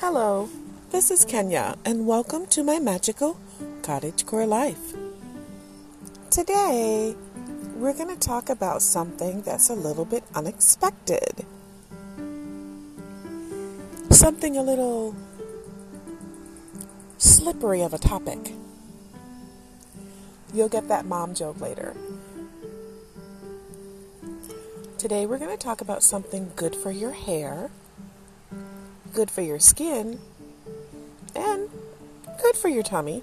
Hello, this is Kenya, and welcome to my magical cottage core life. Today, we're going to talk about something that's a little bit unexpected. Something a little slippery of a topic. You'll get that mom joke later. Today, we're going to talk about something good for your hair good for your skin, and good for your tummy.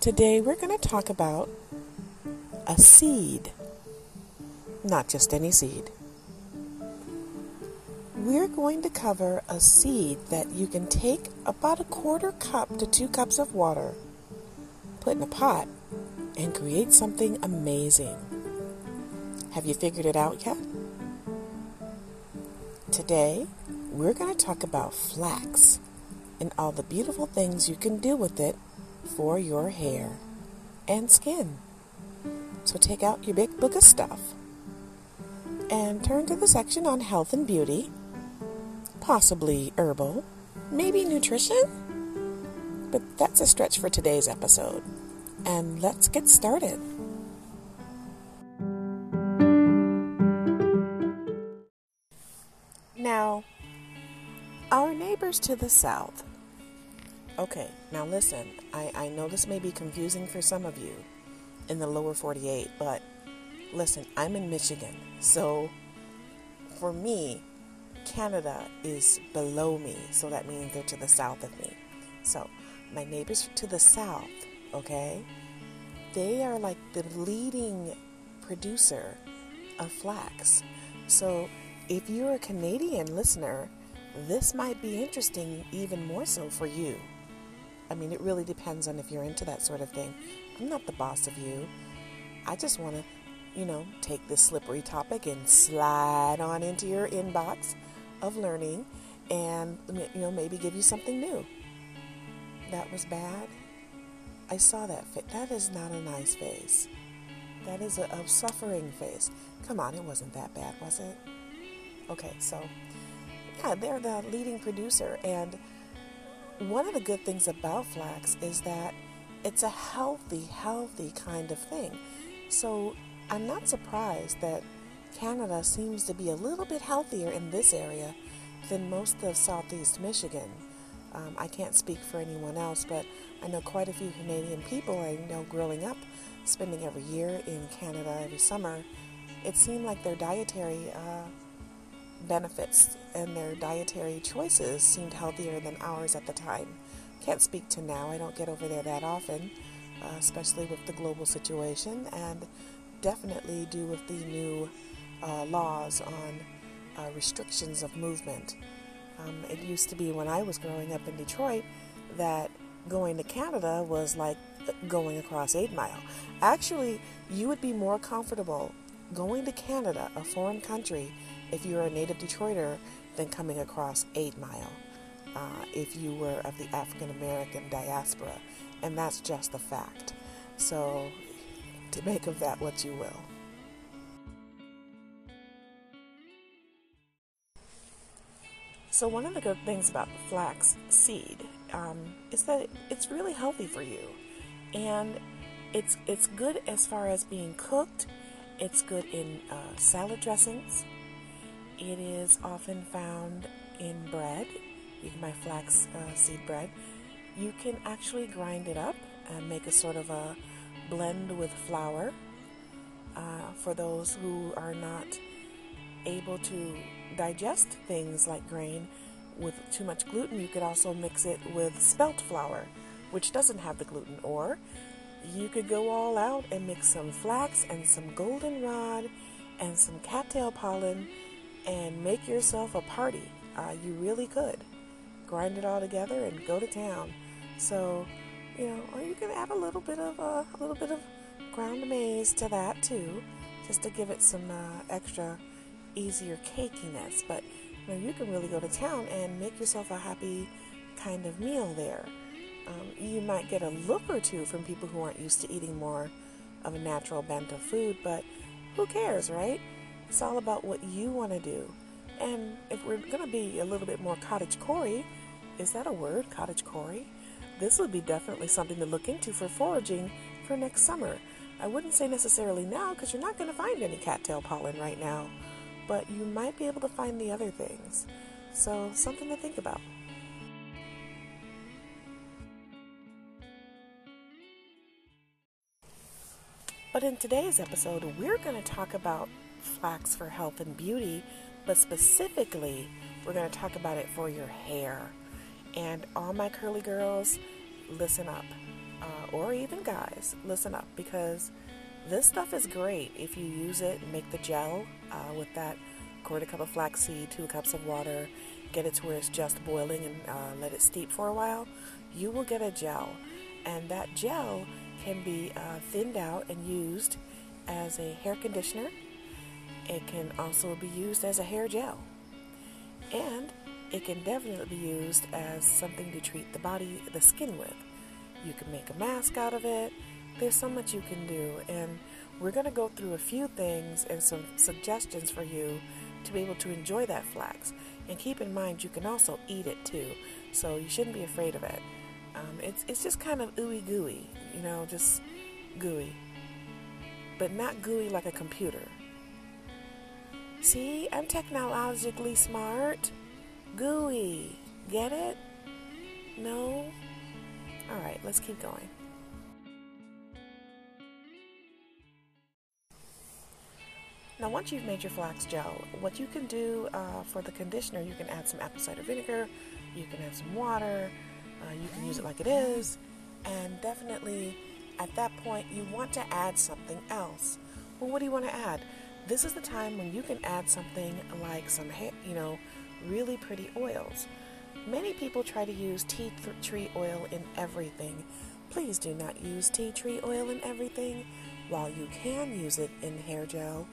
Today we're going to talk about a seed, not just any seed. We're going to cover a seed that you can take about a quarter cup to two cups of water, put in a pot, and create something amazing. Have you figured it out yet? Today, we're going to talk about flax and all the beautiful things you can do with it for your hair and skin. So take out your big book of stuff and turn to the section on health and beauty, possibly herbal, maybe nutrition. But that's a stretch for today's episode. And let's get started. Neighbors to the south. Okay, now listen, I, I know this may be confusing for some of you in the lower 48, but listen, I'm in Michigan, so for me, Canada is below me, so that means they're to the south of me. So, my neighbors to the south, okay, they are like the leading producer of flax. So, if you're a Canadian listener, this might be interesting even more so for you. I mean, it really depends on if you're into that sort of thing. I'm not the boss of you. I just want to, you know, take this slippery topic and slide on into your inbox of learning and, you know, maybe give you something new. That was bad. I saw that. Fa- that is not a nice face. That is a, a suffering face. Come on, it wasn't that bad, was it? Okay, so yeah, they're the leading producer. And one of the good things about flax is that it's a healthy, healthy kind of thing. So I'm not surprised that Canada seems to be a little bit healthier in this area than most of southeast Michigan. Um, I can't speak for anyone else, but I know quite a few Canadian people I know growing up, spending every year in Canada every summer. It seemed like their dietary uh, benefits and their dietary choices seemed healthier than ours at the time. Can't speak to now, I don't get over there that often, uh, especially with the global situation, and definitely do with the new uh, laws on uh, restrictions of movement. Um, it used to be when I was growing up in Detroit that going to Canada was like going across 8 Mile. Actually, you would be more comfortable going to Canada, a foreign country, if you're a native Detroiter then coming across 8 Mile uh, if you were of the African American diaspora. And that's just a fact. So, to make of that what you will. So, one of the good things about the flax seed um, is that it's really healthy for you. And it's, it's good as far as being cooked, it's good in uh, salad dressings, it is often found in bread. Buy flax uh, seed bread. You can actually grind it up and make a sort of a blend with flour. Uh, for those who are not able to digest things like grain with too much gluten, you could also mix it with spelt flour, which doesn't have the gluten. Or you could go all out and mix some flax and some goldenrod and some cattail pollen and make yourself a party. Uh, you really could. Grind it all together and go to town. So, you know, or you can add a little bit of uh, a little bit of ground maize to that too, just to give it some uh, extra easier cakiness. But you know, you can really go to town and make yourself a happy kind of meal there. Um, you might get a look or two from people who aren't used to eating more of a natural bent of food, but who cares, right? It's all about what you want to do. And if we're going to be a little bit more cottage core, is that a word, cottage core? This would be definitely something to look into for foraging for next summer. I wouldn't say necessarily now because you're not going to find any cattail pollen right now, but you might be able to find the other things. So, something to think about. But in today's episode, we're going to talk about flax for health and beauty, but specifically, we're going to talk about it for your hair. And all my curly girls, listen up. Uh, or even guys, listen up because this stuff is great if you use it, make the gel uh, with that quarter cup of flaxseed, two cups of water, get it to where it's just boiling and uh, let it steep for a while. You will get a gel. And that gel can be uh, thinned out and used as a hair conditioner. It can also be used as a hair gel. And it can definitely be used as something to treat the body, the skin with. You can make a mask out of it. There's so much you can do. And we're going to go through a few things and some suggestions for you to be able to enjoy that flax. And keep in mind, you can also eat it too. So you shouldn't be afraid of it. Um, it's it's just kind of ooey gooey, you know, just gooey, but not gooey like a computer. See, I'm technologically smart. Gooey, get it? No. All right, let's keep going. Now, once you've made your flax gel, what you can do uh, for the conditioner, you can add some apple cider vinegar, you can add some water, uh, you can use it like it is, and definitely at that point you want to add something else. Well, what do you want to add? This is the time when you can add something like some, you know, really pretty oils. Many people try to use tea tree oil in everything. Please do not use tea tree oil in everything. While you can use it in hair gel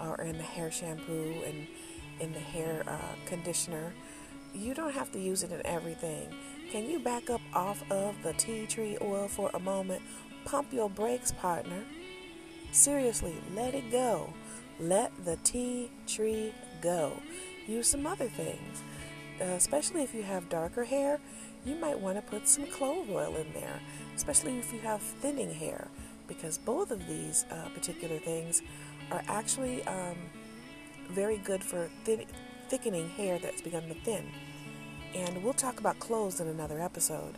or in the hair shampoo and in the hair uh, conditioner, you don't have to use it in everything. Can you back up off of the tea tree oil for a moment? Pump your brakes, partner. Seriously, let it go. Let the tea tree go. Use some other things. Uh, especially if you have darker hair, you might want to put some clove oil in there, especially if you have thinning hair, because both of these uh, particular things are actually um, very good for thin- thickening hair that's begun to thin. And we'll talk about cloves in another episode.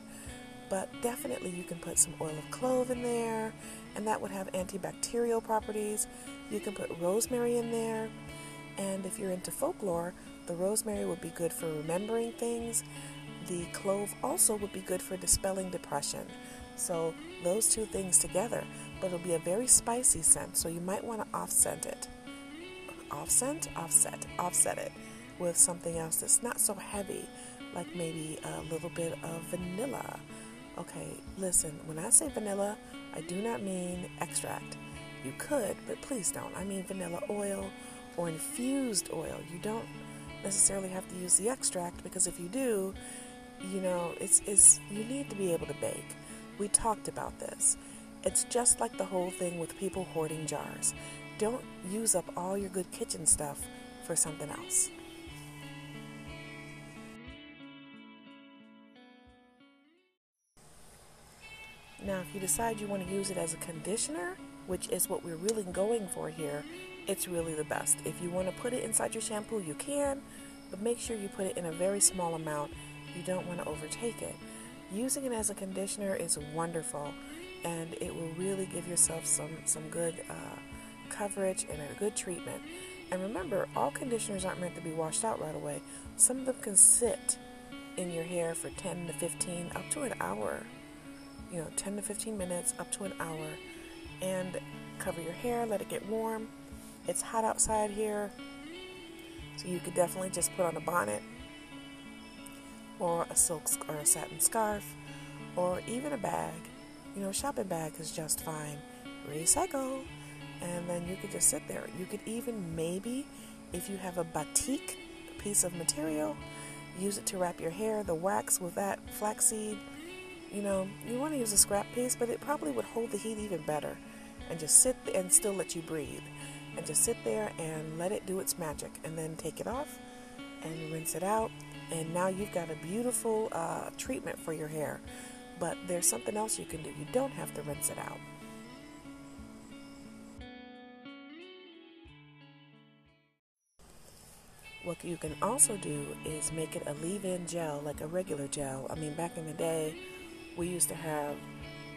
But definitely you can put some oil of clove in there, and that would have antibacterial properties. You can put rosemary in there. And if you're into folklore, the rosemary would be good for remembering things. The clove also would be good for dispelling depression. So, those two things together, but it'll be a very spicy scent, so you might want to offset it. Offset? Offset. Offset it with something else that's not so heavy like maybe a little bit of vanilla. Okay, listen, when I say vanilla, I do not mean extract. You could, but please don't. I mean vanilla oil or infused oil. You don't necessarily have to use the extract because if you do, you know, it's, it's you need to be able to bake. We talked about this. It's just like the whole thing with people hoarding jars. Don't use up all your good kitchen stuff for something else. Now, if you decide you want to use it as a conditioner, which is what we're really going for here, it's really the best. If you want to put it inside your shampoo, you can, but make sure you put it in a very small amount. You don't want to overtake it. Using it as a conditioner is wonderful, and it will really give yourself some some good uh, coverage and a good treatment. And remember, all conditioners aren't meant to be washed out right away. Some of them can sit in your hair for 10 to 15, up to an hour you know, 10 to 15 minutes, up to an hour, and cover your hair, let it get warm. It's hot outside here, so you could definitely just put on a bonnet or a silk or a satin scarf or even a bag. You know, a shopping bag is just fine. Recycle. And then you could just sit there. You could even maybe, if you have a batik piece of material, use it to wrap your hair, the wax with that flaxseed you know, you want to use a scrap piece, but it probably would hold the heat even better. And just sit and still let you breathe. And just sit there and let it do its magic. And then take it off and rinse it out. And now you've got a beautiful uh, treatment for your hair. But there's something else you can do. You don't have to rinse it out. What you can also do is make it a leave in gel, like a regular gel. I mean, back in the day, we used to have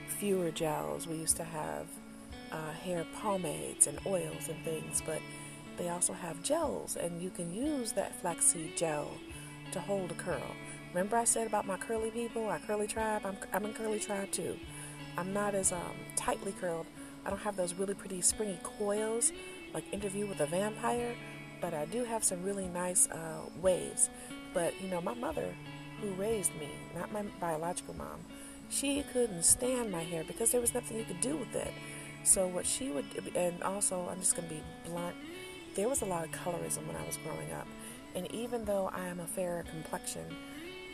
fewer gels. We used to have uh, hair pomades and oils and things, but they also have gels, and you can use that flaxseed gel to hold a curl. Remember, I said about my curly people, our curly tribe? I'm, I'm in curly tribe too. I'm not as um, tightly curled. I don't have those really pretty springy coils like Interview with a Vampire but I do have some really nice uh, waves. But you know, my mother, who raised me, not my biological mom, she couldn't stand my hair because there was nothing you could do with it. So what she would, and also I'm just gonna be blunt, there was a lot of colorism when I was growing up, and even though I am a fairer complexion,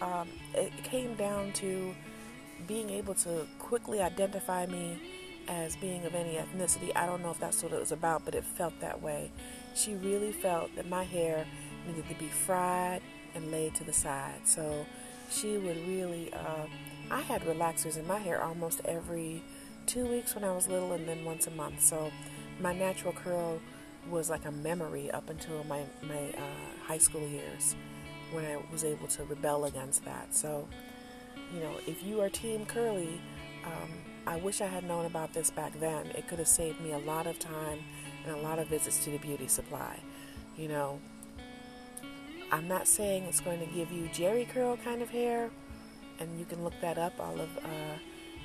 um, it came down to being able to quickly identify me as being of any ethnicity. I don't know if that's what it was about, but it felt that way. She really felt that my hair needed to be fried and laid to the side. So she would really, uh, I had relaxers in my hair almost every two weeks when I was little and then once a month. So my natural curl was like a memory up until my, my uh, high school years when I was able to rebel against that. So, you know, if you are Team Curly, um, I wish I had known about this back then. It could have saved me a lot of time and a lot of visits to the beauty supply. You know, I'm not saying it's going to give you Jheri curl kind of hair, and you can look that up, all of uh,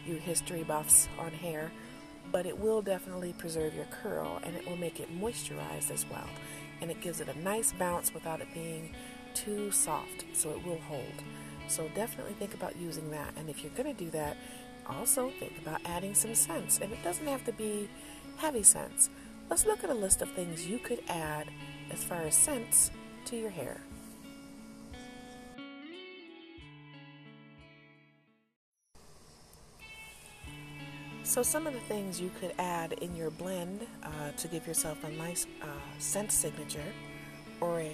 you history buffs on hair, but it will definitely preserve your curl and it will make it moisturized as well. And it gives it a nice bounce without it being too soft, so it will hold. So definitely think about using that. And if you're going to do that, also think about adding some scents. And it doesn't have to be heavy scents. Let's look at a list of things you could add as far as scents to your hair. So, some of the things you could add in your blend uh, to give yourself a nice uh, scent signature or a,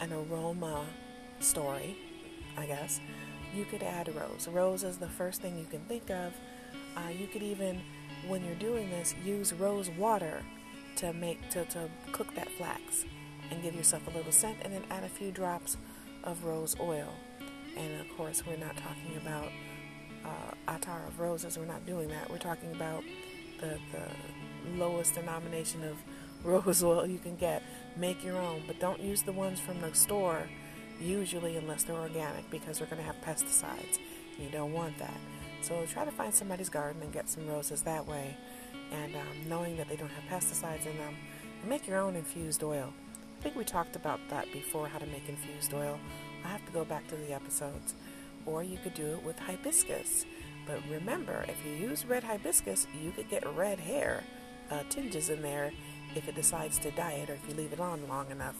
an aroma story, I guess, you could add rose. Rose is the first thing you can think of. Uh, you could even, when you're doing this, use rose water to make to, to cook that flax and give yourself a little scent, and then add a few drops of rose oil. And of course, we're not talking about uh, of roses. We're not doing that. We're talking about the the lowest denomination of rose oil you can get. Make your own, but don't use the ones from the store usually unless they're organic because they're going to have pesticides. You don't want that. So try to find somebody's garden and get some roses that way. And um, knowing that they don't have pesticides in them, make your own infused oil. I think we talked about that before how to make infused oil. I have to go back to the episodes. Or you could do it with hibiscus. But remember, if you use red hibiscus, you could get red hair uh, tinges in there if it decides to dye it or if you leave it on long enough.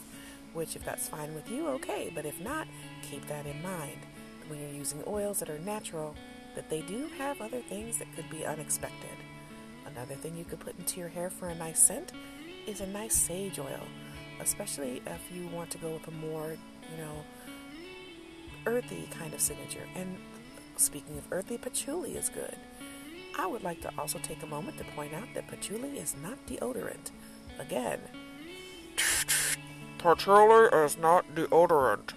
Which, if that's fine with you, okay. But if not, keep that in mind when you're using oils that are natural, that they do have other things that could be unexpected. Another thing you could put into your hair for a nice scent is a nice sage oil, especially if you want to go with a more, you know, earthy kind of signature. And speaking of earthy, patchouli is good. I would like to also take a moment to point out that patchouli is not deodorant. Again, patchouli is not deodorant.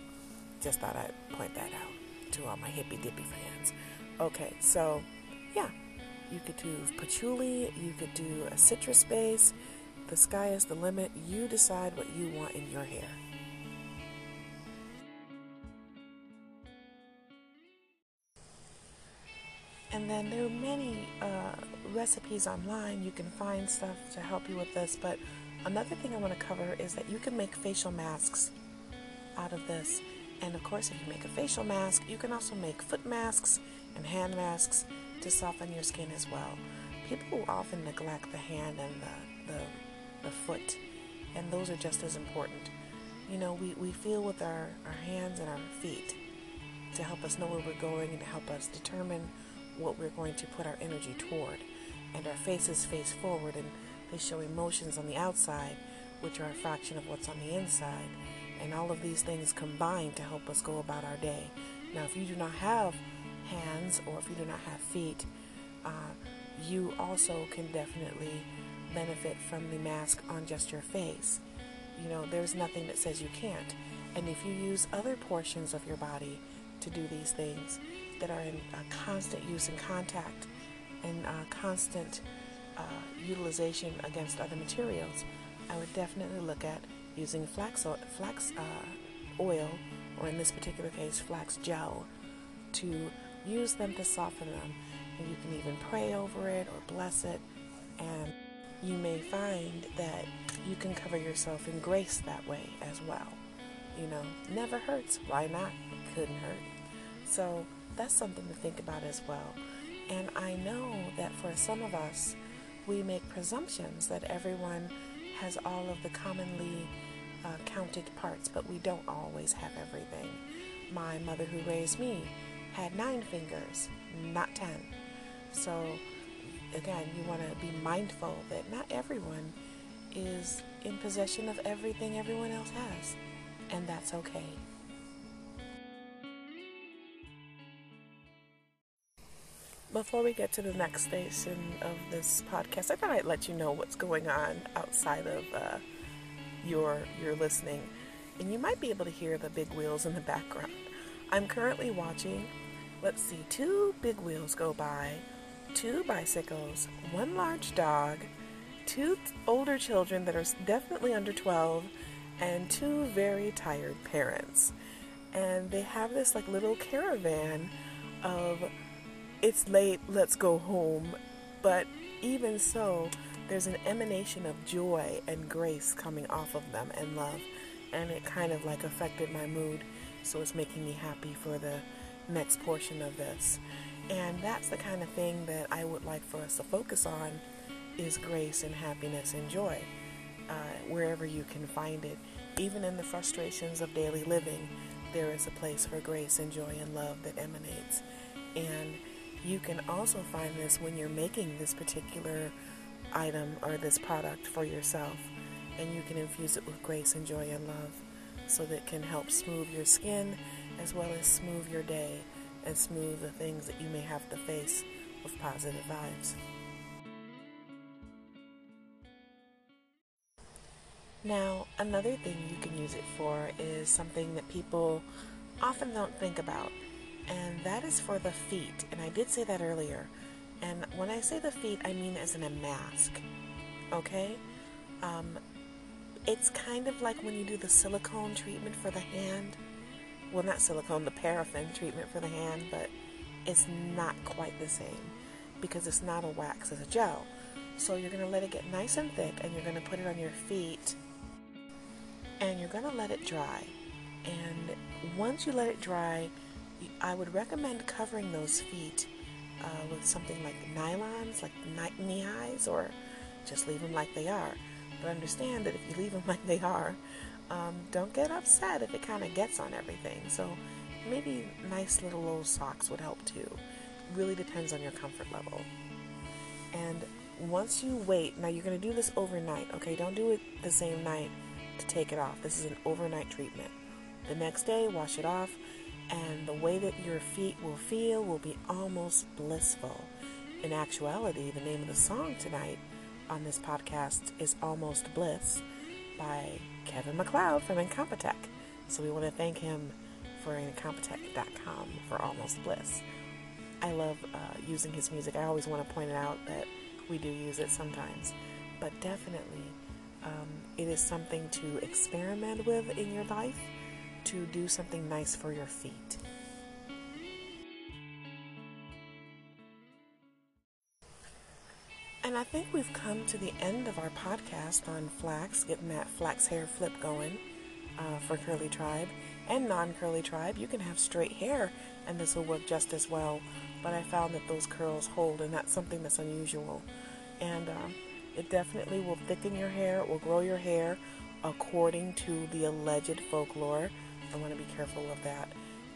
Just thought I'd point that out to all my hippy dippy fans. Okay, so yeah, you could do patchouli, you could do a citrus base. The sky is the limit. You decide what you want in your hair. And there are many uh, recipes online. You can find stuff to help you with this, but Another thing I want to cover is that you can make facial masks out of this. And of course, if you make a facial mask, you can also make foot masks and hand masks to soften your skin as well. People often neglect the hand and the, the, the foot, and those are just as important. You know, we, we feel with our, our hands and our feet to help us know where we're going and to help us determine what we're going to put our energy toward. And our faces face forward and they show emotions on the outside, which are a fraction of what's on the inside. and all of these things combine to help us go about our day. Now, if you do not have hands or if you do not have feet, uh, you also can definitely benefit from the mask on just your face. You know, there's nothing that says you can't. And if you use other portions of your body to do these things that are in constant use and contact and uh, constant uh, utilization against other materials, I would definitely look at using flax, oil, flax uh, oil, or in this particular case, flax gel, to use them to soften them. And you can even pray over it or bless it, and you may find that you can cover yourself in grace that way as well. You know, never hurts. Why not? couldn't hurt. So that's something to think about as well. And I know that for some of us, we make presumptions that everyone has all of the commonly uh, counted parts, but we don't always have everything. My mother, who raised me, had nine fingers, not ten. So, again, you want to be mindful that not everyone is in possession of everything everyone else has, and that's okay. Before we get to the next station of this podcast, I thought I'd let you know what's going on outside of uh, your your listening, and you might be able to hear the big wheels in the background. I'm currently watching. Let's see, two big wheels go by, two bicycles, one large dog, two older children that are definitely under 12, and two very tired parents. And they have this like little caravan of it's late, let's go home. But even so, there's an emanation of joy and grace coming off of them and love. And it kind of like affected my mood. So it's making me happy for the next portion of this. And that's the kind of thing that I would like for us to focus on is grace and happiness and joy. Uh, wherever you can find it. Even in the frustrations of daily living, there is a place for grace and joy and love that emanates. And you can also find this when you're making this particular item or this product for yourself. And you can infuse it with grace and joy and love so that it can help smooth your skin as well as smooth your day and smooth the things that you may have to face with positive vibes. Now, another thing you can use it for is something that people often don't think about and that is for the feet. And I did say that earlier. And when I say the feet, I mean as in a mask. Okay? Um, it's kind of like when you do the silicone treatment for the hand. Well, not silicone, the paraffin treatment for the hand, but it's not quite the same because it's not a wax, it's a gel. So you're going to let it get nice and thick and you're going to put it on your feet and you're going to let it dry. And once you let it dry, I would recommend covering those feet uh, with something like nylons, like knee highs, or just leave them like they are. But understand that if you leave them like they are, um, don't get upset if it kind of gets on everything. So maybe nice little old socks would help too. Really depends on your comfort level. And once you wait, now you're going to do this overnight, okay? Don't do it the same night to take it off. This is an overnight treatment. The next day, wash it off and the way that your feet will feel will be almost blissful. In actuality, the name of the song tonight on this podcast is Almost Bliss by Kevin MacLeod from Incompetech. So we want to thank him for Incompetech.com for Almost Bliss. I love uh, using his music. I always want to point out that we do use it sometimes, but definitely um, it is something to experiment with in your life to do something nice for your feet. And I think we've come to the end of our podcast on flax, getting that flax hair flip going uh, for curly tribe and non curly tribe. You can have straight hair and this will work just as well. But I found that those curls hold, and that's something that's unusual. And um, it definitely will thicken your hair, it will grow your hair according to the alleged folklore. I want to be careful of that.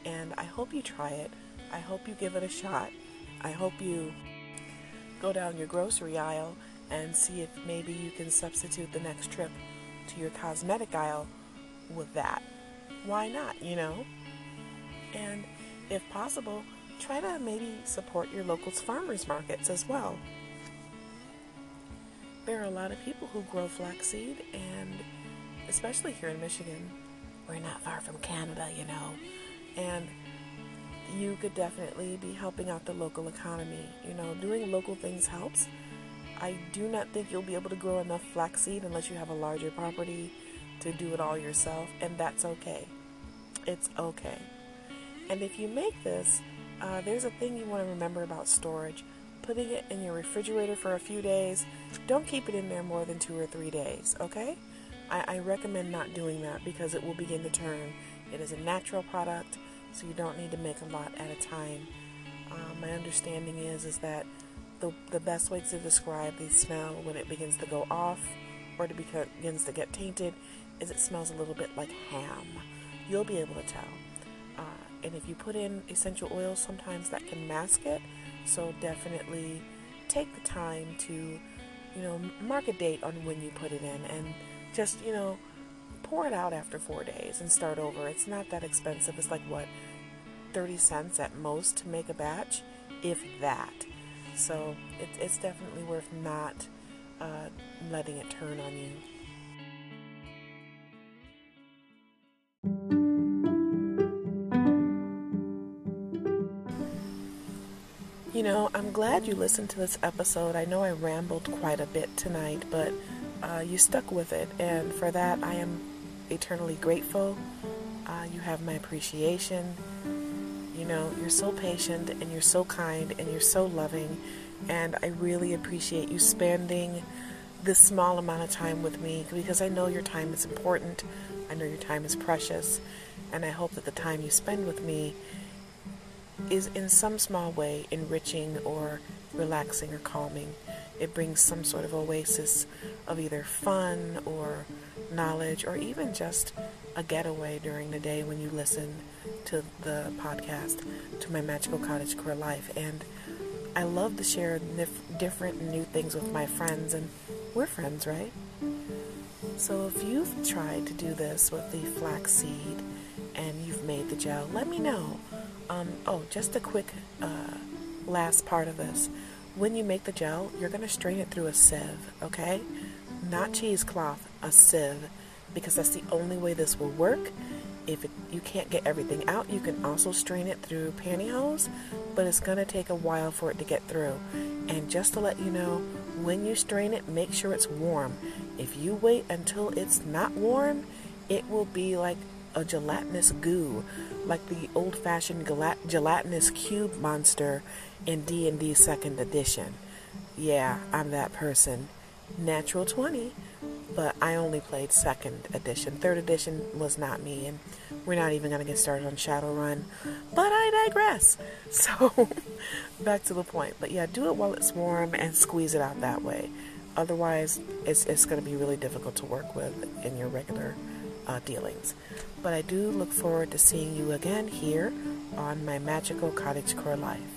And I hope you try it. I hope you give it a shot. I hope you go down your grocery aisle and see if maybe you can substitute the next trip to your cosmetic aisle with that. why not, you know? And if possible, try to maybe support your local farmers markets as well. There are a lot of people who grow flaxseed, and especially here in Michigan, we're not far from Canada, you know, and you could definitely be helping out the local economy. You know, doing local things helps. I do not think you'll be able to grow enough flaxseed unless you have a larger property to do it all yourself, and that's okay. It's okay. And if you make this, uh, there's a thing you want to remember about storage. Putting it in your refrigerator for a few days. Don't keep it in there more than two or three days, okay? I, I recommend not doing that because it will begin to turn. It is a natural product, so you don't need to make a lot at a time. Uh, my understanding is is that the, the best way to describe the smell when it begins to go off or to beca- begins to get tainted is it smells a little bit like ham. You'll be able to tell. Uh, and if you put in essential oils, sometimes that can mask it. So definitely take the time to, you know, mark a date on when you put it in and just, you know, pour it out after four days and start over. It's not that expensive. It's like what, 30 cents at most to make a batch, if that. So it, it's definitely worth not uh, letting it turn on you. You know, I'm glad you listened to this episode. I know I rambled quite a bit tonight, but uh, you stuck with it, and for that I am eternally grateful. Uh, you have my appreciation. You know, you're so patient and you're so kind and you're so loving, and I really appreciate you spending this small amount of time with me because I know your time is important. I know your time is precious, and I hope that the time you spend with me is in some small way enriching or relaxing or calming. It brings some sort of oasis of either fun or knowledge or even just a getaway during the day when you listen to the podcast, to my Magical Cottage Core Life. And I love to share nif- different new things with my friends, and we're friends, right? So if you've tried to do this with the flaxseed and you've made the gel, let me know. Um, oh, just a quick uh, last part of this. When you make the gel, you're going to strain it through a sieve, okay? Not cheesecloth, a sieve, because that's the only way this will work. If it, you can't get everything out, you can also strain it through pantyhose, but it's going to take a while for it to get through. And just to let you know, when you strain it, make sure it's warm. If you wait until it's not warm, it will be like a gelatinous goo, like the old-fashioned gelatinous cube monster in D&D Second Edition. Yeah, I'm that person. Natural 20, but I only played Second Edition. Third Edition was not me, and we're not even going to get started on Shadowrun. But I digress. So, back to the point. But yeah, do it while it's warm and squeeze it out that way. Otherwise, it's, it's going to be really difficult to work with in your regular uh, dealings. But I do look forward to seeing you again here on my magical cottage core life.